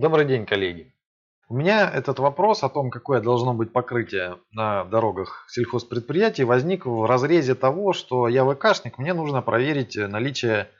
Добрый день, коллеги. У меня этот вопрос о том, какое должно быть покрытие на дорогах сельхозпредприятий, возник в разрезе того, что я ВКшник, мне нужно проверить наличие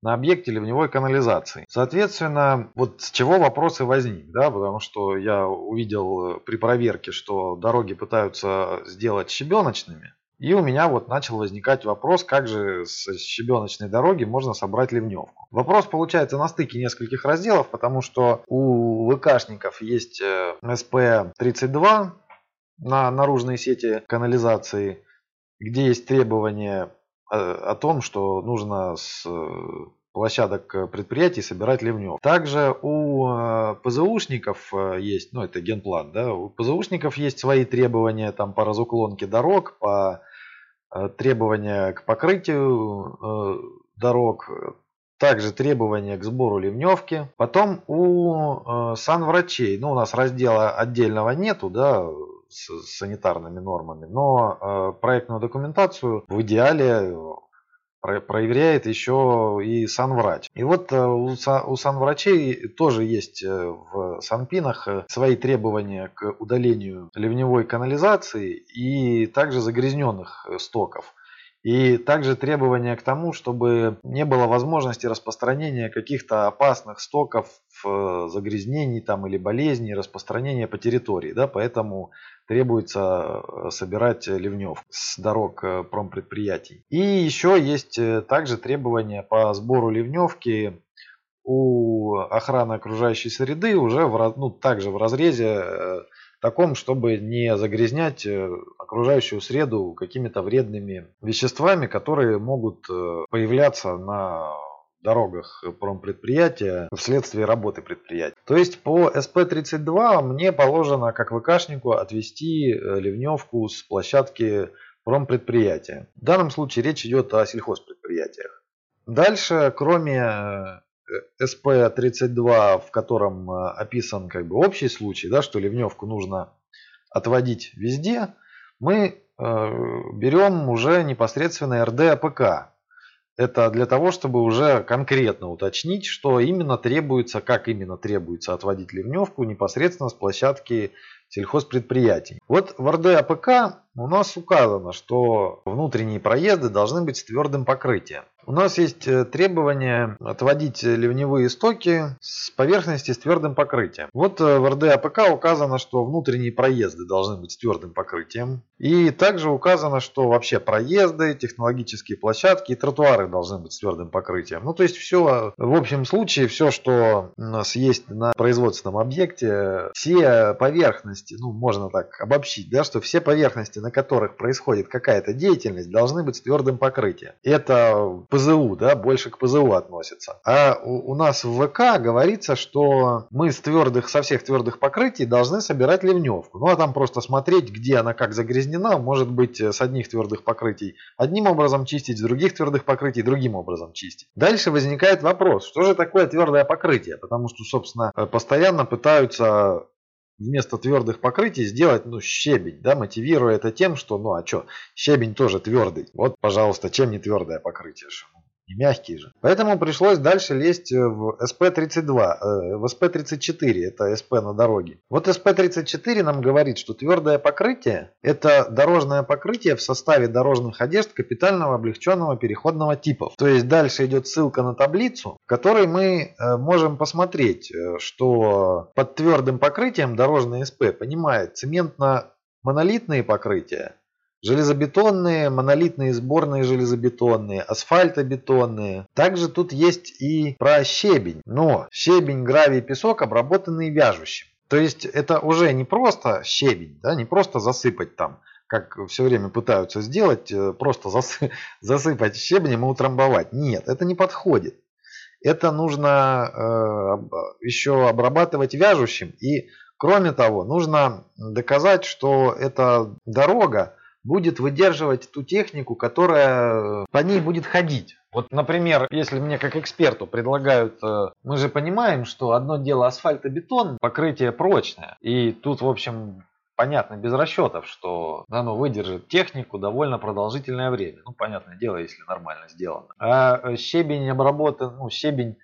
на объекте ливневой канализации. Соответственно, вот с чего вопросы возник, да, потому что я увидел при проверке, что дороги пытаются сделать щебеночными, и у меня вот начал возникать вопрос, как же с щебеночной дороги можно собрать ливневку. Вопрос получается на стыке нескольких разделов, потому что у ВКшников есть СП-32 на наружной сети канализации, где есть требования э, о том, что нужно с площадок э, предприятий собирать ливнев. Также у э, ПЗУшников э, есть, ну это генплан, да, у ПЗУшников есть свои требования там по разуклонке дорог, по требования к покрытию дорог, также требования к сбору ливневки. Потом у санврачей, ну у нас раздела отдельного нету, да, с санитарными нормами, но проектную документацию в идеале проверяет еще и санврач. И вот э, у санврачей тоже есть э, в санпинах э, свои требования к удалению ливневой канализации и также загрязненных стоков. И также требования к тому, чтобы не было возможности распространения каких-то опасных стоков, загрязнений там, или болезней, распространения по территории. Да? Поэтому требуется э, собирать ливнев с дорог э, промпредприятий. И еще есть э, также требования по сбору ливневки у охраны окружающей среды уже в, ну, также в разрезе таком, чтобы не загрязнять окружающую среду какими-то вредными веществами, которые могут появляться на дорогах промпредприятия вследствие работы предприятия. То есть по СП-32 мне положено как ВКшнику отвести э, ливневку с площадки промпредприятия. В данном случае речь идет о сельхозпредприятиях. Дальше, кроме э, СП-32, в котором э, описан как бы общий случай, да, что ливневку нужно отводить везде, мы берем уже непосредственно РД-АПК, это для того, чтобы уже конкретно уточнить, что именно требуется, как именно требуется отводить ливневку непосредственно с площадки сельхозпредприятий. Вот в РД-АПК у нас указано, что внутренние проезды должны быть с твердым покрытием. У нас есть э, требование отводить ливневые стоки с поверхности с твердым покрытием. Вот э, в РД-АПК указано, что внутренние проезды должны быть с твердым покрытием. И также указано, что вообще проезды, технологические площадки и тротуары должны быть с твердым покрытием. Ну то есть все, в общем случае, все, что у нас есть на производственном объекте, все поверхности, ну можно так обобщить, да, что все поверхности на которых происходит какая-то деятельность, должны быть с твердым покрытием. Это ПЗУ, да, больше к ПЗУ относится. А у, у нас в ВК говорится, что мы с твердых, со всех твердых покрытий должны собирать ливневку. Ну а там просто смотреть, где она как загрязнена, может быть с одних твердых покрытий одним образом чистить, с других твердых покрытий другим образом чистить. Дальше возникает вопрос, что же такое твердое покрытие? Потому что, собственно, постоянно пытаются вместо твердых покрытий сделать ну, щебень, да, мотивируя это тем, что, ну а что, щебень тоже твердый. Вот, пожалуйста, чем не твердое покрытие? Не мягкий же. Поэтому пришлось дальше лезть в СП-32, э, в СП-34, это СП на дороги. Вот СП-34 нам говорит, что твердое покрытие – это дорожное покрытие в составе дорожных одежд капитального облегченного переходного типов. То есть дальше идет ссылка на таблицу, в которой мы э, можем посмотреть, э, что под твердым покрытием дорожное СП понимает цементно-монолитные покрытия, Железобетонные, монолитные сборные железобетонные, асфальтобетонные. Также тут есть и про щебень. Но щебень, гравий, песок обработанные вяжущим. То есть это уже не просто щебень, да, не просто засыпать там, как все время пытаются сделать, э, просто засы, засыпать щебнем и утрамбовать. Нет, это не подходит. Это нужно э, еще обрабатывать вяжущим. И кроме того, нужно доказать, что эта дорога будет выдерживать ту технику, которая э, по ней будет ходить. Вот, например, если мне как эксперту предлагают, э, мы же понимаем, что одно дело асфальтобетон, покрытие прочное. И тут, в общем, понятно, без расчетов, что оно выдержит технику довольно продолжительное время. Ну, понятное дело, если нормально сделано. А э, щебень обработан, ну, щебень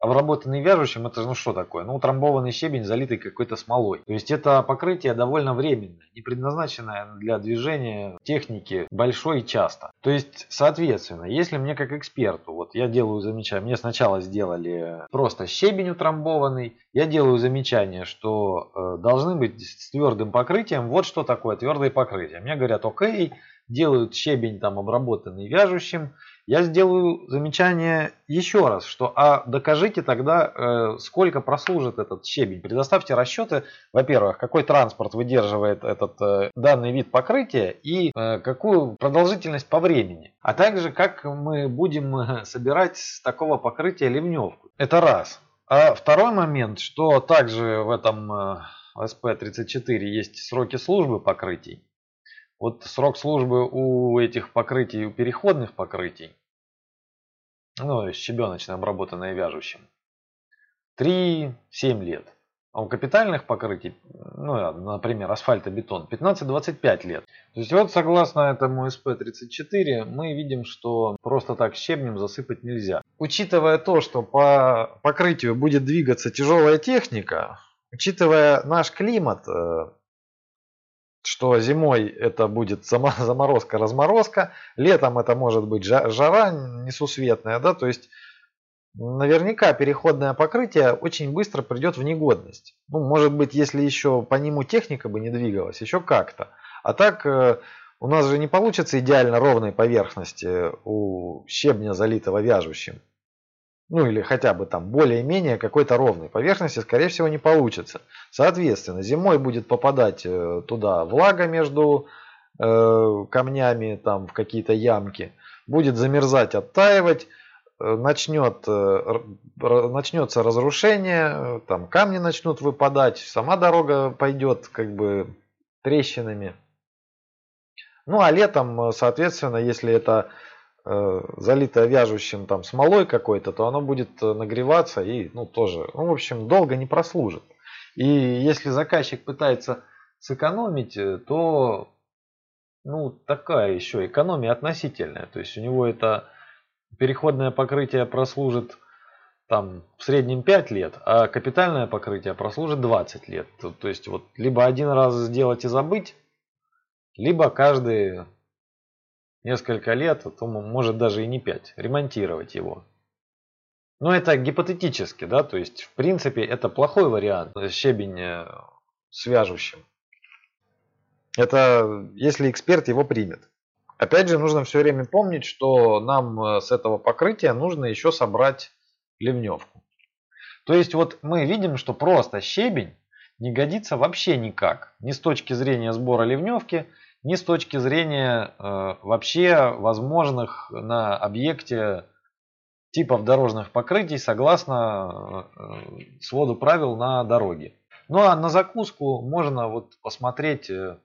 обработанный вяжущим, это ну что такое? Ну, утрамбованный щебень, залитый какой-то смолой. То есть это покрытие довольно временное, не предназначенное для движения техники большой и часто. То есть, соответственно, если мне как эксперту, вот я делаю замечание, мне сначала сделали просто щебень утрамбованный, я делаю замечание, что э, должны быть с твердым покрытием. Вот что такое твердое покрытие. Мне говорят, окей, делают щебень там обработанный вяжущим, я сделаю замечание еще раз, что а докажите тогда, э, сколько прослужит этот щебень. Предоставьте расчеты, во-первых, какой транспорт выдерживает этот э, данный вид покрытия и э, какую продолжительность по времени. А также, как мы будем собирать с такого покрытия ливневку. Это раз. А второй момент, что также в этом э, СП-34 есть сроки службы покрытий. Вот срок службы у этих покрытий, у переходных покрытий, ну, щебеночно обработанное вяжущим, 3-7 лет. А у капитальных покрытий, ну, например, асфальтобетон, 15-25 лет. То есть вот согласно этому СП-34 мы видим, что просто так щебнем засыпать нельзя. Учитывая то, что по покрытию будет двигаться тяжелая техника, учитывая наш климат, э, что зимой это будет заморозка-разморозка, летом это может быть жара несусветная, да, то есть наверняка переходное покрытие очень быстро придет в негодность. Ну, может быть, если еще по нему техника бы не двигалась, еще как-то. А так э, у нас же не получится идеально ровной поверхности у щебня, залитого вяжущим ну или хотя бы там более-менее какой-то ровной поверхности, скорее всего, не получится. Соответственно, зимой будет попадать э, туда влага между э, камнями, там в какие-то ямки, будет замерзать, оттаивать, начнет, э, начнется разрушение, там камни начнут выпадать, сама дорога пойдет как бы трещинами. Ну а летом, соответственно, если это залитое вяжущим там смолой какой-то, то оно будет э, нагреваться и ну тоже, ну в общем долго не прослужит. И если заказчик пытается сэкономить, э, то ну такая еще экономия относительная. То есть у него это переходное покрытие прослужит там в среднем 5 лет, а капитальное покрытие прослужит 20 лет. То есть вот либо один раз сделать и забыть, либо каждый несколько лет, а то может даже и не 5, ремонтировать его. Но это гипотетически, да, то есть в принципе это плохой вариант, щебень э, с вяжущим. Это если эксперт его примет. Опять же, нужно все время помнить, что нам э, с этого покрытия нужно еще собрать ливневку. То есть вот мы видим, что просто щебень не годится вообще никак. Ни с точки зрения сбора ливневки, ни с точки зрения э, вообще возможных на объекте типов дорожных покрытий согласно э, своду правил на дороге. Ну а на закуску можно вот посмотреть э,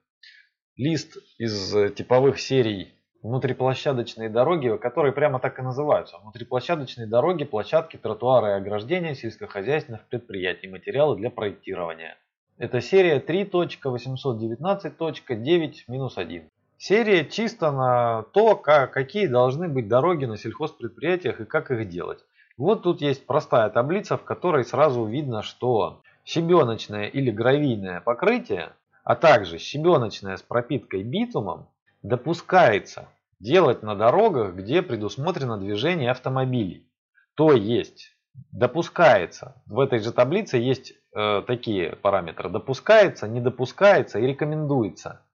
лист из типовых серий внутриплощадочные дороги, которые прямо так и называются. Внутриплощадочные дороги, площадки, тротуары и ограждения сельскохозяйственных предприятий, материалы для проектирования. Это серия 3.819.9-1. Серия чисто на то, как, какие должны быть дороги на сельхозпредприятиях и как их делать. Вот тут есть простая таблица, в которой сразу видно, что щебеночное или гравийное покрытие, а также щебеночное с пропиткой битумом допускается делать на дорогах, где предусмотрено движение автомобилей. То есть допускается, в этой же таблице есть такие параметры. Допускается, не допускается и рекомендуется.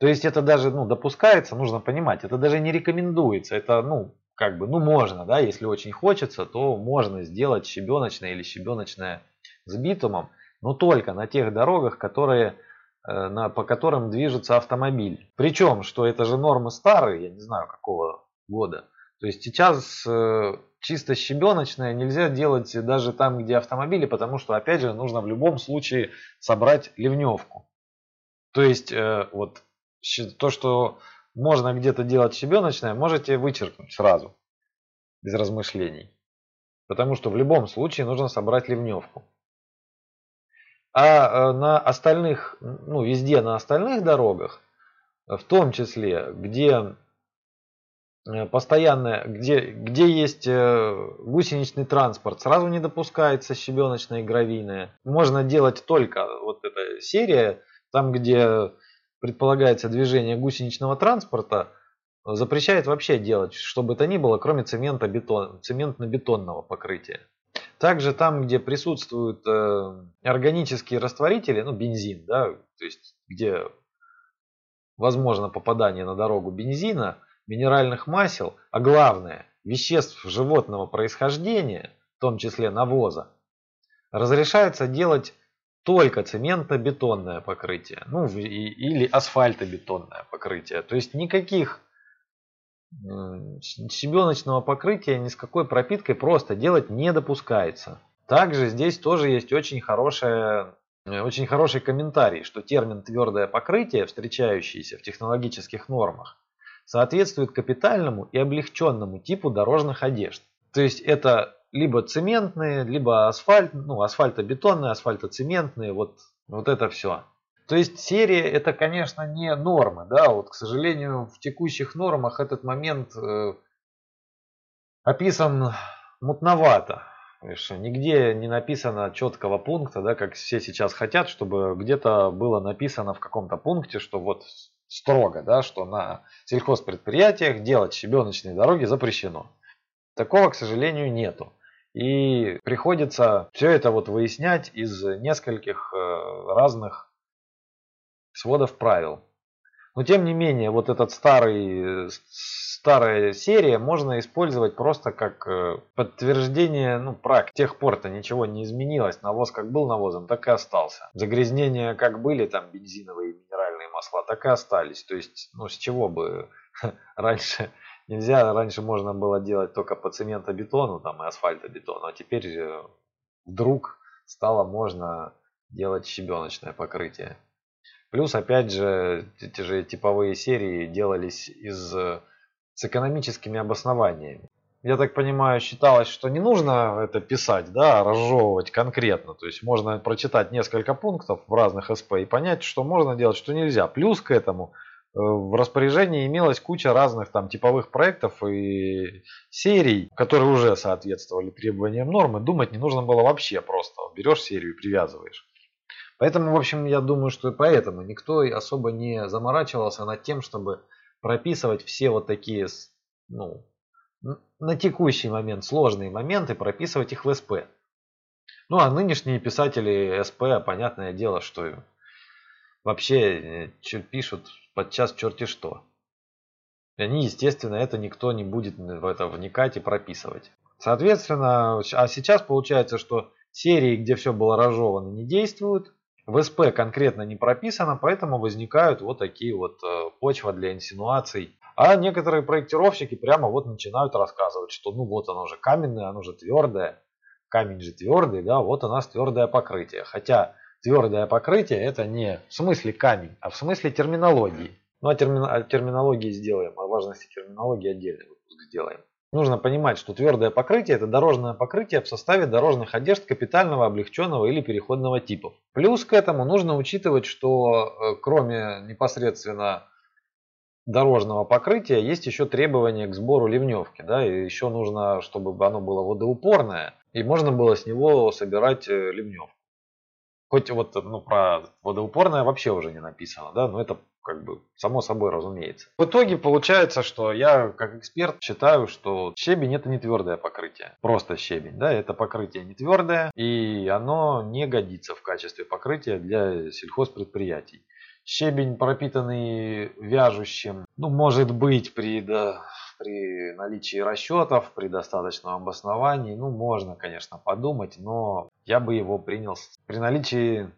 То есть это даже, ну, допускается, нужно понимать, это даже не рекомендуется. Это, ну, как бы, ну, можно, да, если очень хочется, то можно сделать щебеночное или щебеночное с битумом, но только на тех дорогах, которые, э, на, по которым движется автомобиль. Причем, что это же нормы старые, я не знаю какого года. То есть сейчас э, чисто щебеночное нельзя делать даже там, где автомобили, потому что, опять же, нужно в любом случае собрать ливневку. То есть, э, вот то, что можно где-то делать щебеночное, можете вычеркнуть сразу, без размышлений. Потому что в любом случае нужно собрать ливневку. А э, на остальных, ну везде на остальных дорогах, в том числе, где э, постоянная, где, где есть э, гусеничный транспорт, сразу не допускается щебеночная и гравийная. Можно делать только вот эта серия, там где предполагается движение гусеничного транспорта, запрещает вообще делать что бы то ни было, кроме цемента бетон, цементно-бетонного покрытия. Также там, где присутствуют э, органические растворители, ну бензин, да, то есть где возможно попадание на дорогу бензина, минеральных масел, а главное веществ животного происхождения, в том числе навоза, разрешается делать только цементно-бетонное покрытие, ну или асфальтобетонное покрытие. То есть никаких щебеночного покрытия ни с какой пропиткой просто делать не допускается. Также здесь тоже есть очень, хорошая, э, очень хороший комментарий, что термин твердое покрытие, встречающийся в технологических нормах, соответствует капитальному и облегченному типу дорожных одежд. То есть это либо цементные, либо асфальт, ну, асфальтобетонные, асфальтоцементные, вот, вот это все. То есть серия это, конечно, не нормы, да, вот, к сожалению, в текущих нормах этот момент э, описан мутновато. Видишь, нигде не написано четкого пункта, да, как все сейчас хотят, чтобы где-то было написано в каком-то пункте, что вот строго, да, что на сельхозпредприятиях делать щебеночные дороги запрещено. Такого, к сожалению, нету. И приходится все это вот выяснять из нескольких э, разных сводов правил. Но тем не менее, вот этот старый, старая серия можно использовать просто как э, подтверждение ну, практики. С тех пор-то ничего не изменилось. Навоз как был навозом, так и остался. Загрязнения как были, там бензиновые минеральные масла, так и остались. То есть, ну с чего бы раньше нельзя, раньше можно было делать только по цементобетону там, и асфальтобетону, а теперь э, вдруг стало можно делать щебеночное покрытие. Плюс, опять же, эти же типовые серии делались из, с экономическими обоснованиями. Я так понимаю, считалось, что не нужно это писать, да, разжевывать конкретно. То есть можно прочитать несколько пунктов в разных СП и понять, что можно делать, что нельзя. Плюс к этому э, в распоряжении имелась куча разных там типовых проектов и серий, которые уже соответствовали требованиям нормы. Думать не нужно было вообще просто. Берешь серию и привязываешь. Поэтому, в общем, я думаю, что поэтому никто особо не заморачивался над тем, чтобы прописывать все вот такие, ну, на текущий момент сложные моменты, прописывать их в СП. Ну, а нынешние писатели СП, понятное дело, что вообще э, пишут подчас черти что. Они, естественно, это никто не будет в это вникать и прописывать. Соответственно, а сейчас получается, что серии, где все было разжевано, не действуют, в СП конкретно не прописано, поэтому возникают вот такие вот э, почва для инсинуаций. А некоторые проектировщики прямо вот начинают рассказывать, что ну вот оно же каменное, оно же твердое. Камень же твердый, да, вот у нас твердое покрытие. Хотя твердое покрытие это не в смысле камень, а в смысле терминологии. Ну о, термин, о терминологии сделаем, о важности терминологии отдельный выпуск сделаем. Нужно понимать, что твердое покрытие – это дорожное покрытие в составе дорожных одежд капитального, облегченного или переходного типов. Плюс к этому нужно учитывать, что э, кроме непосредственно дорожного покрытия есть еще требования к сбору ливневки. Да, и еще нужно, чтобы оно было водоупорное, и можно было с него собирать э, ливневку. Хоть вот ну, про водоупорное вообще уже не написано, да, но это как бы само собой разумеется. В итоге получается, что я как эксперт считаю, что щебень это не твердое покрытие. Просто щебень, да, это покрытие не твердое, и оно не годится в качестве покрытия для сельхозпредприятий. Щебень, пропитанный вяжущим, ну, может быть, при, да, при наличии расчетов, при достаточном обосновании, ну, можно, конечно, подумать, но я бы его принял при наличии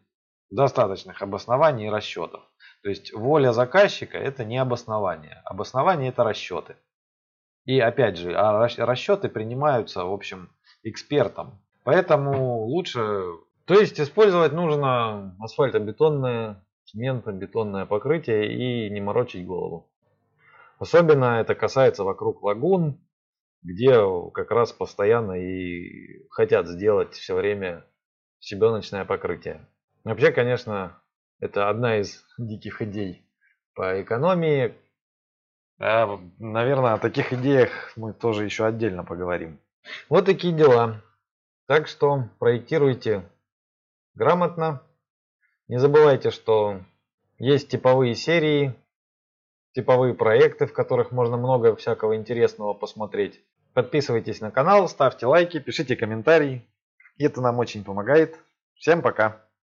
достаточных обоснований и расчетов. То есть воля заказчика это не обоснование. Обоснование это расчеты. И опять же, а расчеты принимаются, в общем, экспертом. Поэтому лучше... То есть использовать нужно асфальтобетонное, цементобетонное покрытие и не морочить голову. Особенно это касается вокруг лагун, где как раз постоянно и хотят сделать все время щебеночное покрытие. Вообще, конечно, это одна из диких идей по экономии. А, наверное, о таких идеях мы тоже еще отдельно поговорим. Вот такие дела. Так что проектируйте грамотно. Не забывайте, что есть типовые серии, типовые проекты, в которых можно много всякого интересного посмотреть. Подписывайтесь на канал, ставьте лайки, пишите комментарии. Это нам очень помогает. Всем пока!